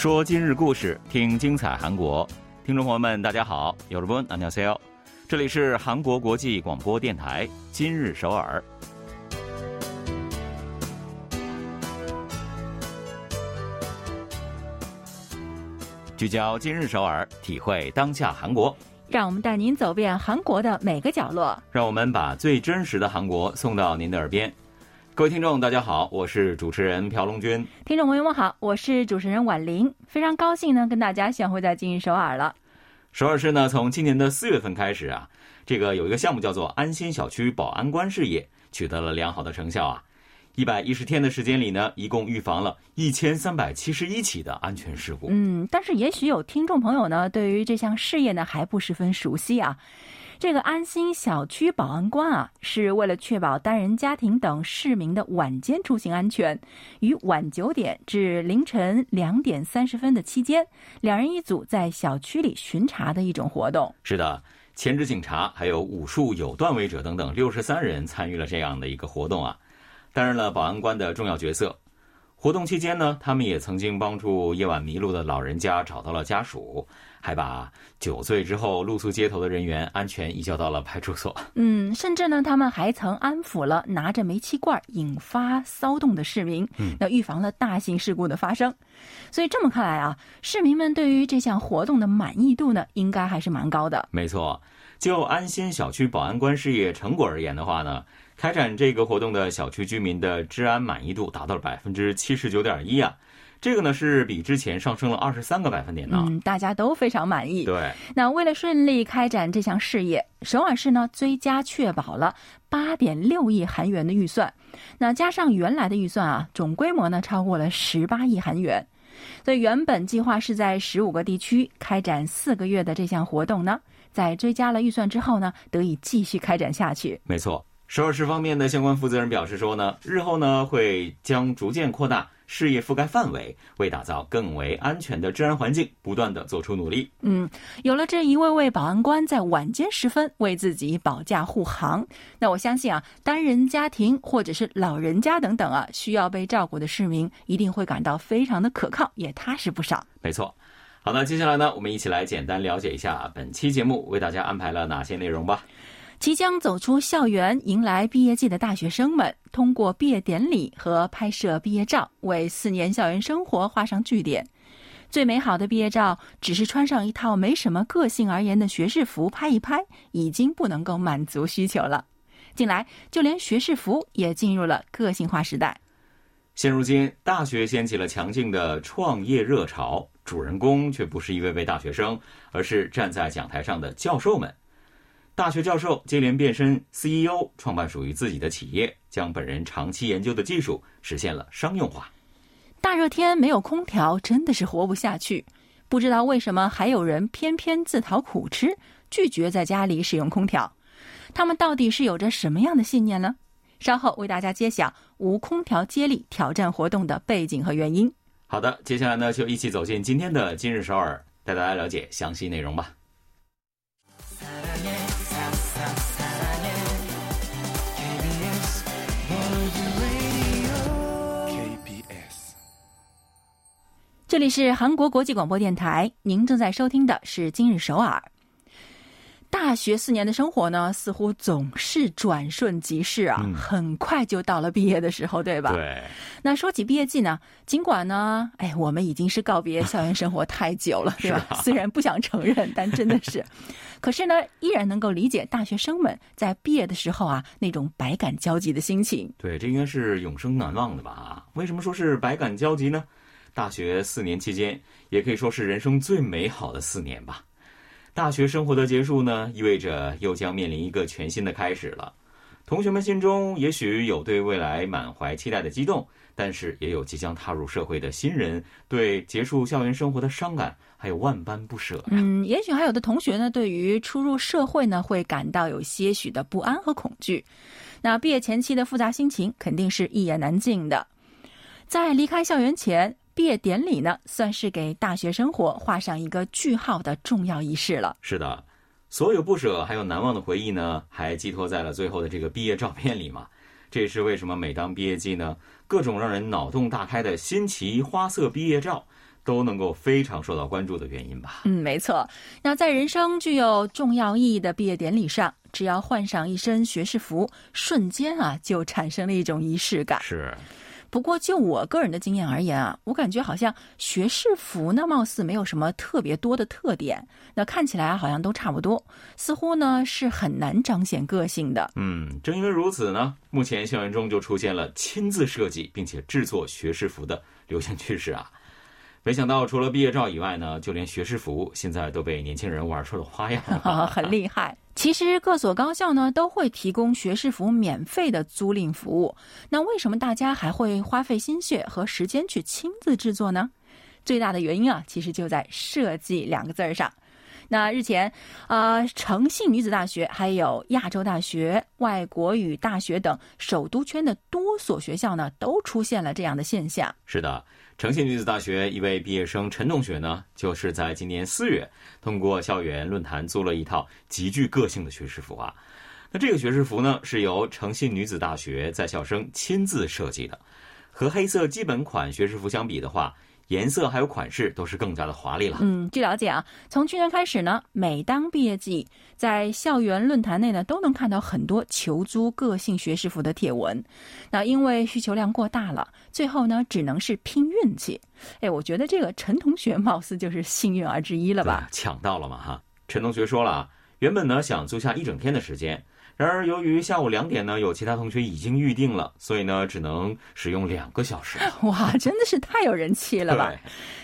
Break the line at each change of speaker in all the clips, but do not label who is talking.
说今日故事，听精彩韩国。听众朋友们，大家好，有了问，안녕하세 요。 这里是韩国国际广播电台今日首尔。聚焦今日首尔，体会当下韩国。
让我们带您走遍韩国的每个角落。
让我们把最真实的韩国送到您的耳边。 各位听众，大家好，我是主持人朴龙军。
听众朋友们好，我是主持人婉玲。非常高兴呢，跟大家相会在今日首尔了。
首尔市呢，从今年的四月份开始啊，这个有一个项目叫做安心小区保安官事业，取得了良好的成效啊。一百一十天的时间里呢，一共预防了一千三百七十一起的安全事故。
嗯，但是也许有听众朋友呢，对于这项事业呢还不十分熟悉啊。这个安心小区保安官啊，是为了确保单人家庭等市民的晚间出行安全，于晚九点至凌晨两点三十分的期间，两人一组在小区里巡查的一种活动。
是的，前职警察还有武术有段位者等等六十三人参与了这样的一个活动啊。担任了保安官的重要角色。活动期间呢，他们也曾经帮助夜晚迷路的老人家找到了家属，还把酒醉之后露宿街头的人员安全移交到了派出所。
嗯，甚至呢，他们还曾安抚了拿着煤气罐引发骚动的市民，那预防了大型事故的发生。所以这么看来啊，市民们对于这项活动的满意度呢，应该还是蛮高的。
没错，就安心小区保安官事业成果而言的话呢。开展这个活动的小区居民的治安满意度达到了百分之七十九点一啊，这个呢是比之前上升了二十三个百分点呢。
嗯，大家都非常满意。
对，
那为了顺利开展这项事业，首尔市呢追加确保了八点六亿韩元的预算，那加上原来的预算啊，总规模呢超过了十八亿韩元。所以原本计划是在十五个地区开展四个月的这项活动呢，在追加了预算之后呢，得以继续开展下去。
没错。首尔市方面的相关负责人表示说呢，日后呢会将逐渐扩大事业覆盖范围，为打造更为安全的治安环境，不断的做出努力。
嗯，有了这一位位保安官在晚间时分为自己保驾护航，那我相信啊，单人家庭或者是老人家等等啊，需要被照顾的市民一定会感到非常的可靠，也踏实不少。
没错。好，那接下来呢，我们一起来简单了解一下本期节目为大家安排了哪些内容吧。
即将走出校园迎来毕业季的大学生们，通过毕业典礼和拍摄毕业照，为四年校园生活画上句点。最美好的毕业照，只是穿上一套没什么个性而言的学士服拍一拍，已经不能够满足需求了。近来，就连学士服也进入了个性化时代。
现如今，大学掀起了强劲的创业热潮，主人公却不是一位位大学生，而是站在讲台上的教授们。大学教授接连变身 CEO，创办属于自己的企业，将本人长期研究的技术实现了商用化。
大热天没有空调，真的是活不下去。不知道为什么还有人偏偏自讨苦吃，拒绝在家里使用空调。他们到底是有着什么样的信念呢？稍后为大家揭晓无空调接力挑战活动的背景和原因。
好的，接下来呢就一起走进今天的今日首尔，带大家了解详细内容吧。
这里是韩国国际广播电台，您正在收听的是《今日首尔》。大学四年的生活呢，似乎总是转瞬即逝啊，很快就到了毕业的时候，对吧？
对。
那说起毕业季呢，尽管呢，哎，我们已经是告别校园生活太久了，对吧？虽然不想承认，但真的是。可是呢，依然能够理解大学生们在毕业的时候啊，那种百感交集的心情。
对，这应该是永生难忘的吧？为什么说是百感交集呢？大学四年期间，也可以说是人生最美好的四年吧。大学生活的结束呢，意味着又将面临一个全新的开始了。同学们心中也许有对未来满怀期待的激动，但是也有即将踏入社会的新人对结束校园生活的伤感，还有万般不舍。
嗯，也许还有的同学呢，对于初入社会呢，会感到有些许的不安和恐惧。那毕业前期的复杂心情，肯定是一言难尽的。在离开校园前。毕业典礼呢，算是给大学生活画上一个句号的重要仪式了。
是的，所有不舍还有难忘的回忆呢，还寄托在了最后的这个毕业照片里嘛。这也是为什么每当毕业季呢，各种让人脑洞大开的新奇花色毕业照都能够非常受到关注的原因吧。
嗯，没错。那在人生具有重要意义的毕业典礼上，只要换上一身学士服，瞬间啊就产生了一种仪式感。
是。
不过，就我个人的经验而言啊，我感觉好像学士服呢，貌似没有什么特别多的特点，那看起来好像都差不多，似乎呢是很难彰显个性的。
嗯，正因为如此呢，目前校园中就出现了亲自设计并且制作学士服的流行趋势啊。没想到，除了毕业照以外呢，就连学士服现在都被年轻人玩出了花样，
很厉害。其实各所高校呢都会提供学士服免费的租赁服务。那为什么大家还会花费心血和时间去亲自制作呢？最大的原因啊，其实就在“设计”两个字儿上。那日前，呃，诚信女子大学、还有亚洲大学、外国语大学等首都圈的多所学校呢，都出现了这样的现象。
是的。诚信女子大学一位毕业生陈同学呢，就是在今年四月通过校园论坛租了一套极具个性的学士服啊。那这个学士服呢，是由诚信女子大学在校生亲自设计的，和黑色基本款学士服相比的话。颜色还有款式都是更加的华丽了。
嗯，据了解啊，从去年开始呢，每当毕业季，在校园论坛内呢，都能看到很多求租个性学士服的帖文。那因为需求量过大了，最后呢，只能是拼运气。哎，我觉得这个陈同学貌似就是幸运儿之一了吧？
抢到了嘛哈！陈同学说了啊，原本呢想租下一整天的时间。然而，由于下午两点呢，有其他同学已经预定了，所以呢，只能使用两个小时。
哇，真的是太有人气了吧！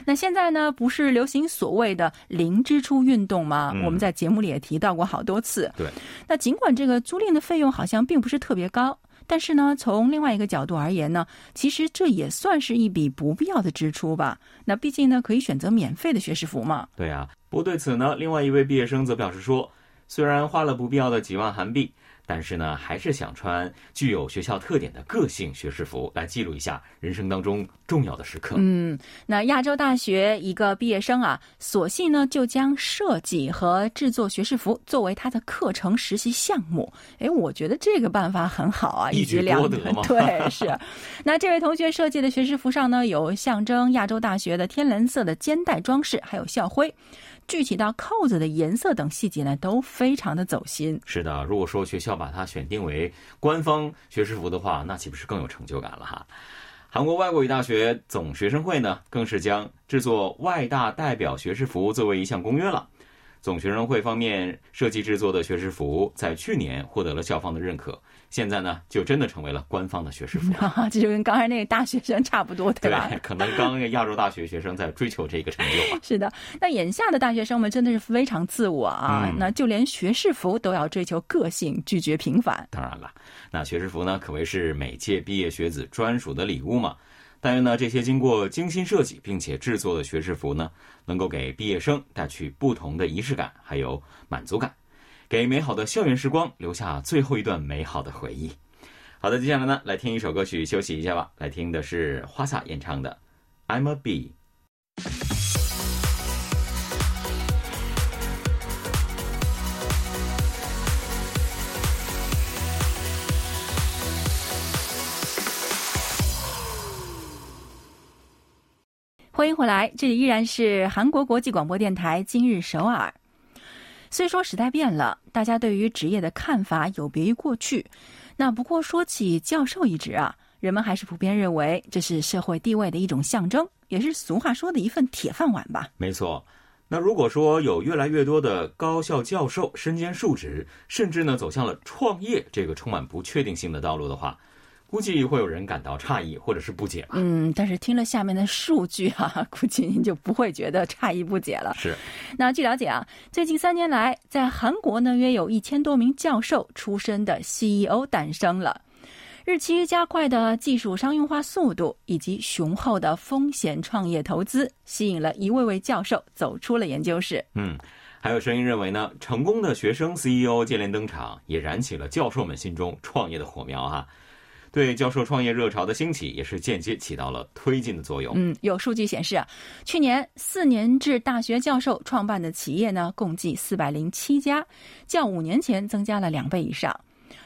那现在呢，不是流行所谓的零支出运动吗？我们在节目里也提到过好多次。
对。
那尽管这个租赁的费用好像并不是特别高，但是呢，从另外一个角度而言呢，其实这也算是一笔不必要的支出吧？那毕竟呢，可以选择免费的学士服嘛。
对啊。不过对此呢，另外一位毕业生则表示说，虽然花了不必要的几万韩币。但是呢，还是想穿具有学校特点的个性学士服，来记录一下人生当中重要的时刻。
嗯，那亚洲大学一个毕业生啊，索性呢就将设计和制作学士服作为他的课程实习项目。哎，我觉得这个办法很好啊，
一举
两
得嘛。
对，是。那这位同学设计的学士服上呢，有象征亚洲大学的天蓝色的肩带装饰，还有校徽。具体到扣子的颜色等细节呢，都非常的走心。
是的，如果说学校把它选定为官方学士服的话，那岂不是更有成就感了哈？韩国外国语大学总学生会呢，更是将制作外大代表学士服作为一项公约了。总学生会方面设计制作的学士服，在去年获得了校方的认可。现在呢，就真的成为了官方的学士服，
这就跟刚才那个大学生差不多，对吧？
对，可能刚亚洲大学学生在追求这个成就吧。
是的，那眼下的大学生们真的是非常自我啊，那就连学士服都要追求个性，拒绝平凡。
当然了，那学士服呢，可谓是每届毕业学子专属的礼物嘛。但愿呢，这些经过精心设计并且制作的学士服呢，能够给毕业生带去不同的仪式感，还有满足感。给美好的校园时光留下最后一段美好的回忆。好的，接下来呢，来听一首歌曲休息一下吧。来听的是花洒演唱的《I'm a Bee》。
欢迎回来，这里依然是韩国国际广播电台今日首尔。虽说时代变了，大家对于职业的看法有别于过去。那不过说起教授一职啊，人们还是普遍认为这是社会地位的一种象征，也是俗话说的一份铁饭碗吧。
没错。那如果说有越来越多的高校教授身兼数职，甚至呢走向了创业这个充满不确定性的道路的话。估计会有人感到诧异或者是不解吧。
嗯，但是听了下面的数据啊，估计您就不会觉得诧异不解了。
是。
那据了解啊，最近三年来，在韩国呢，约有一千多名教授出身的 CEO 诞生了。日趋加快的技术商用化速度以及雄厚的风险创业投资，吸引了一位位教授走出了研究室。
嗯，还有声音认为呢，成功的学生 CEO 接连登场，也燃起了教授们心中创业的火苗哈。对教授创业热潮的兴起，也是间接起到了推进的作用。
嗯，有数据显示啊，去年四年制大学教授创办的企业呢，共计四百零七家，较五年前增加了两倍以上。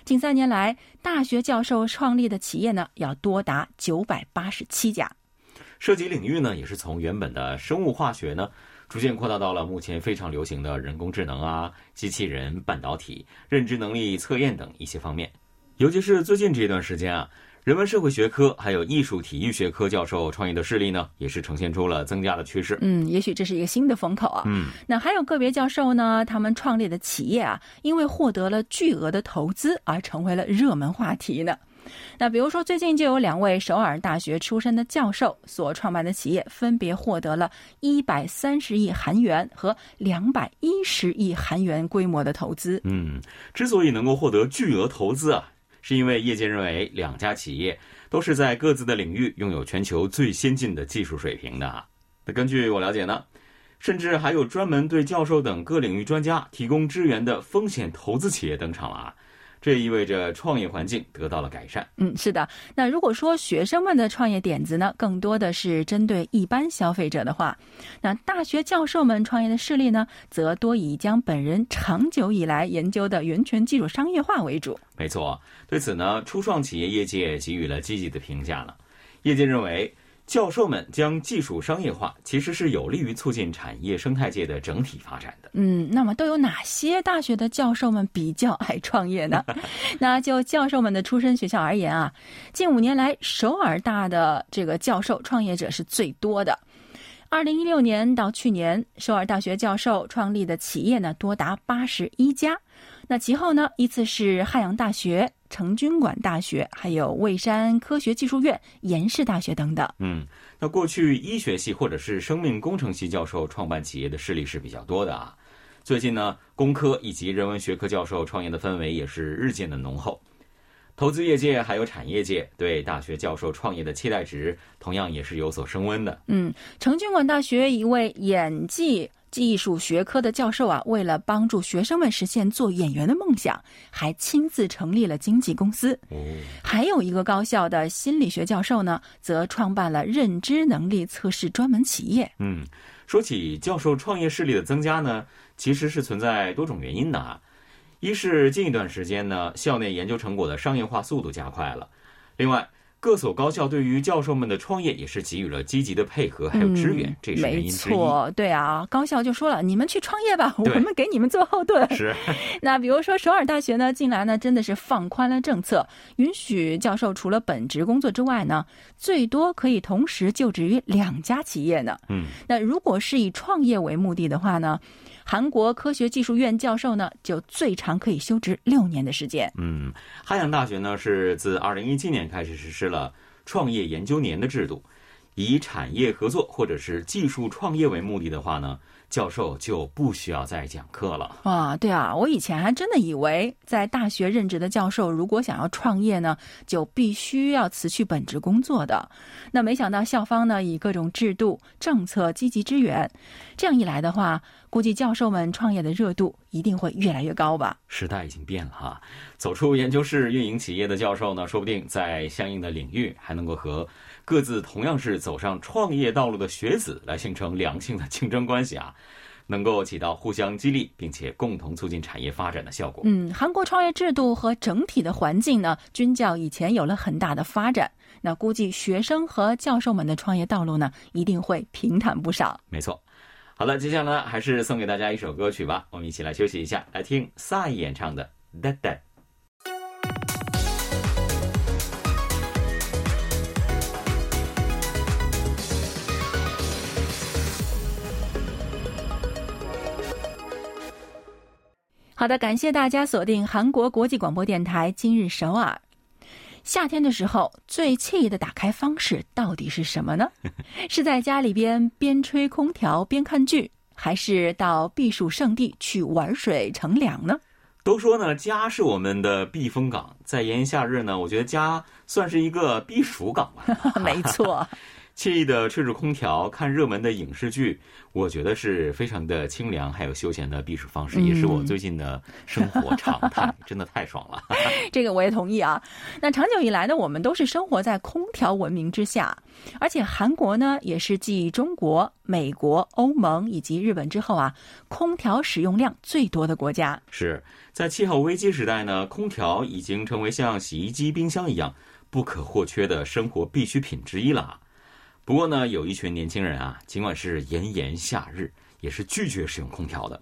近三年来，大学教授创立的企业呢，要多达九百八十七家。
涉及领域呢，也是从原本的生物化学呢，逐渐扩大到了目前非常流行的人工智能啊、机器人、半导体、认知能力测验等一些方面。尤其是最近这段时间啊，人文社会学科还有艺术体育学科教授创业的势力呢，也是呈现出了增加的趋势。
嗯，也许这是一个新的风口啊。
嗯，
那还有个别教授呢，他们创立的企业啊，因为获得了巨额的投资而成为了热门话题呢。那比如说，最近就有两位首尔大学出身的教授所创办的企业，分别获得了一百三十亿韩元和两百一十亿韩元规模的投资。
嗯，之所以能够获得巨额投资啊，是因为业界认为两家企业都是在各自的领域拥有全球最先进的技术水平的。那根据我了解呢，甚至还有专门对教授等各领域专家提供支援的风险投资企业登场了啊。这意味着创业环境得到了改善。
嗯，是的。那如果说学生们的创业点子呢，更多的是针对一般消费者的话，那大学教授们创业的事例呢，则多以将本人长久以来研究的源泉技术商业化为主。
没错，对此呢，初创企业业界给予了积极的评价了。业界认为。教授们将技术商业化，其实是有利于促进产业生态界的整体发展的。
嗯，那么都有哪些大学的教授们比较爱创业呢？那就教授们的出身学校而言啊，近五年来，首尔大的这个教授创业者是最多的。二零一六年到去年，首尔大学教授创立的企业呢，多达八十一家。那其后呢，依次是汉阳大学。成均馆大学，还有蔚山科学技术院、延世大学等等。
嗯，那过去医学系或者是生命工程系教授创办企业的势力是比较多的啊。最近呢，工科以及人文学科教授创业的氛围也是日渐的浓厚。投资业界还有产业界对大学教授创业的期待值，同样也是有所升温的。
嗯，成均馆大学一位演技。技术学科的教授啊，为了帮助学生们实现做演员的梦想，还亲自成立了经纪公司。还有一个高校的心理学教授呢，则创办了认知能力测试专门企业。
嗯，说起教授创业势力的增加呢，其实是存在多种原因的啊。一是近一段时间呢，校内研究成果的商业化速度加快了；另外。各所高校对于教授们的创业也是给予了积极的配合，还有支援，这是原因之
一。没错，对啊，高校就说了，你们去创业吧，我们给你们做后盾。
是。
那比如说首尔大学呢，近来呢真的是放宽了政策，允许教授除了本职工作之外呢，最多可以同时就职于两家企业呢。
嗯。
那如果是以创业为目的的话呢？韩国科学技术院教授呢，就最长可以休职六年的时间。
嗯，汉阳大学呢是自二零一七年开始实施了创业研究年的制度，以产业合作或者是技术创业为目的的话呢。教授就不需要再讲课了
啊！对啊，我以前还真的以为，在大学任职的教授如果想要创业呢，就必须要辞去本职工作的。那没想到校方呢，以各种制度政策积极支援，这样一来的话，估计教授们创业的热度一定会越来越高吧？
时代已经变了哈，走出研究室运营企业的教授呢，说不定在相应的领域还能够和各自同样是走上创业道路的学子来形成良性的竞争关系啊。能够起到互相激励，并且共同促进产业发展的效果。
嗯，韩国创业制度和整体的环境呢，均较以前有了很大的发展。那估计学生和教授们的创业道路呢，一定会平坦不少。
没错。好了，接下来还是送给大家一首歌曲吧，我们一起来休息一下，来听萨伊演唱的《That That》。
好的，感谢大家锁定韩国国际广播电台今日首尔。夏天的时候，最惬意的打开方式到底是什么呢？是在家里边边吹空调边看剧，还是到避暑胜地去玩水乘凉呢？
都说呢，家是我们的避风港，在炎炎夏日呢，我觉得家算是一个避暑港吧。
没错。
惬意的吹着空调看热门的影视剧，我觉得是非常的清凉，还有休闲的避暑方式，也是我最近的生活常态，真的太爽了。
这个我也同意啊。那长久以来呢，我们都是生活在空调文明之下，而且韩国呢也是继中国、美国、欧盟以及日本之后啊，空调使用量最多的国家。
是在气候危机时代呢，空调已经成为像洗衣机、冰箱一样不可或缺的生活必需品之一了。不过呢，有一群年轻人啊，尽管是炎炎夏日，也是拒绝使用空调的。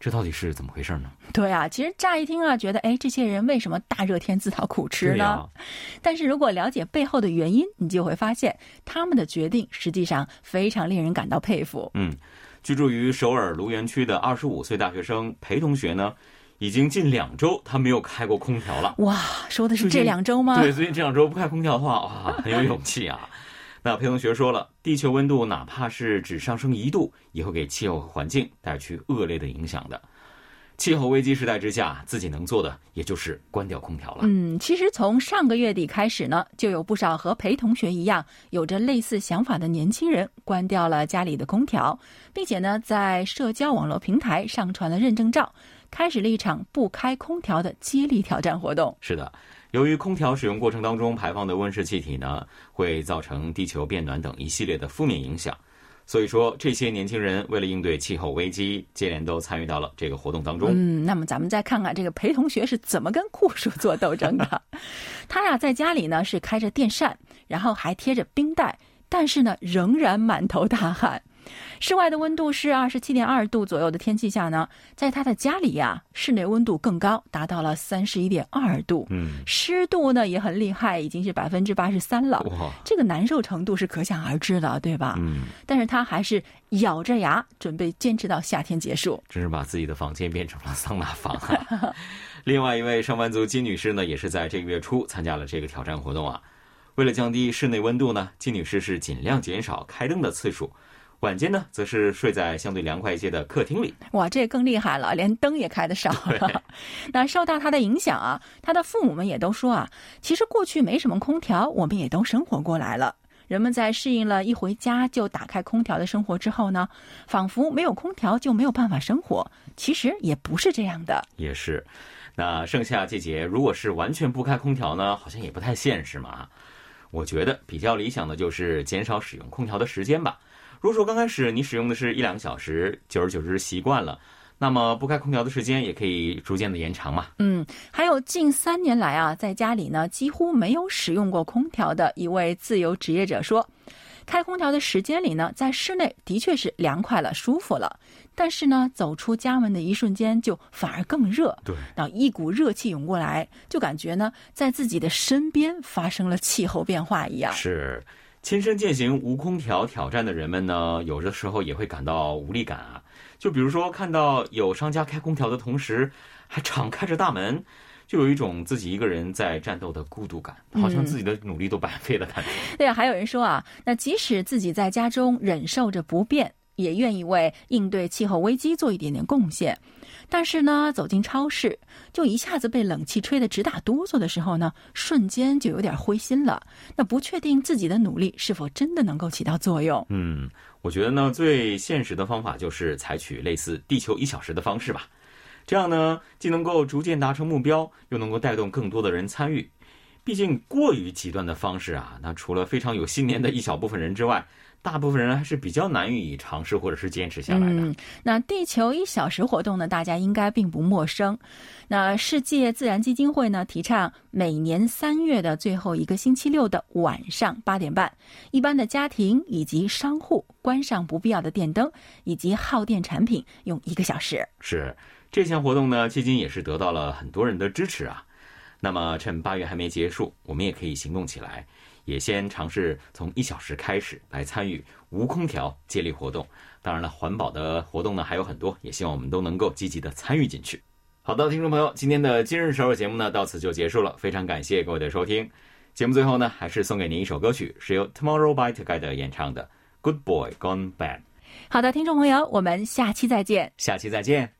这到底是怎么回事呢？
对啊，其实乍一听啊，觉得哎，这些人为什么大热天自讨苦吃呢？但是如果了解背后的原因，你就会发现他们的决定实际上非常令人感到佩服。
嗯，居住于首尔卢园区的二十五岁大学生裴同学呢，已经近两周他没有开过空调了。
哇，说的是这两周吗？
对，最近这两周不开空调的话，哇，很有勇气啊。那裴同学说了，地球温度哪怕是只上升一度，也会给气候和环境带去恶劣的影响的。气候危机时代之下，自己能做的也就是关掉空调了。
嗯，其实从上个月底开始呢，就有不少和裴同学一样有着类似想法的年轻人关掉了家里的空调，并且呢，在社交网络平台上传了认证照，开始了一场不开空调的接力挑战活动。
是的。由于空调使用过程当中排放的温室气体呢，会造成地球变暖等一系列的负面影响，所以说这些年轻人为了应对气候危机，接连都参与到了这个活动当中。
嗯，那么咱们再看看这个裴同学是怎么跟酷暑做斗争的。他呀在家里呢是开着电扇，然后还贴着冰袋，但是呢仍然满头大汗。室外的温度是二十七点二度左右的天气下呢，在他的家里呀，室内温度更高，达到了三十一点二度。
嗯，
湿度呢也很厉害，已经是百分之八十三了。
哇，
这个难受程度是可想而知的，对吧？
嗯，
但是他还是咬着牙准备坚持到夏天结束。
真是把自己的房间变成了桑拿房啊！另外一位上班族金女士呢，也是在这个月初参加了这个挑战活动啊。为了降低室内温度呢，金女士是尽量减少开灯的次数。晚间呢，则是睡在相对凉快一些的客厅里。
哇，这更厉害了，连灯也开得少了。那受到他的影响啊，他的父母们也都说啊，其实过去没什么空调，我们也都生活过来了。人们在适应了一回家就打开空调的生活之后呢，仿佛没有空调就没有办法生活。其实也不是这样的。
也是，那盛夏季节如果是完全不开空调呢，好像也不太现实嘛。我觉得比较理想的就是减少使用空调的时间吧。如果说刚开始你使用的是一两个小时，久而久之习惯了，那么不开空调的时间也可以逐渐的延长嘛。
嗯，还有近三年来啊，在家里呢几乎没有使用过空调的一位自由职业者说，开空调的时间里呢，在室内的确是凉快了、舒服了，但是呢，走出家门的一瞬间就反而更热。
对，
然后一股热气涌过来，就感觉呢，在自己的身边发生了气候变化一样。
是。亲身践行无空调挑战的人们呢，有的时候也会感到无力感啊。就比如说，看到有商家开空调的同时，还敞开着大门，就有一种自己一个人在战斗的孤独感，好像自己的努力都白费的感觉。
对啊，还有人说啊，那即使自己在家中忍受着不便，也愿意为应对气候危机做一点点贡献。但是呢，走进超市，就一下子被冷气吹得直打哆嗦的时候呢，瞬间就有点灰心了。那不确定自己的努力是否真的能够起到作用。
嗯，我觉得呢，最现实的方法就是采取类似“地球一小时”的方式吧。这样呢，既能够逐渐达成目标，又能够带动更多的人参与。毕竟，过于极端的方式啊，那除了非常有信念的一小部分人之外。大部分人还是比较难以尝试或者是坚持下来的。
嗯，那地球一小时活动呢，大家应该并不陌生。那世界自然基金会呢，提倡每年三月的最后一个星期六的晚上八点半，一般的家庭以及商户关上不必要的电灯以及耗电产品，用一个小时。
是这项活动呢，迄今也是得到了很多人的支持啊。那么趁八月还没结束，我们也可以行动起来。也先尝试从一小时开始来参与无空调接力活动。当然了，环保的活动呢还有很多，也希望我们都能够积极的参与进去。好的，听众朋友，今天的今日首尔节目呢到此就结束了，非常感谢各位的收听。节目最后呢，还是送给您一首歌曲，是由 Tomorrow by Together 演唱的《Good Boy Gone Bad》。
好的，听众朋友，我们下期再见。
下期再见。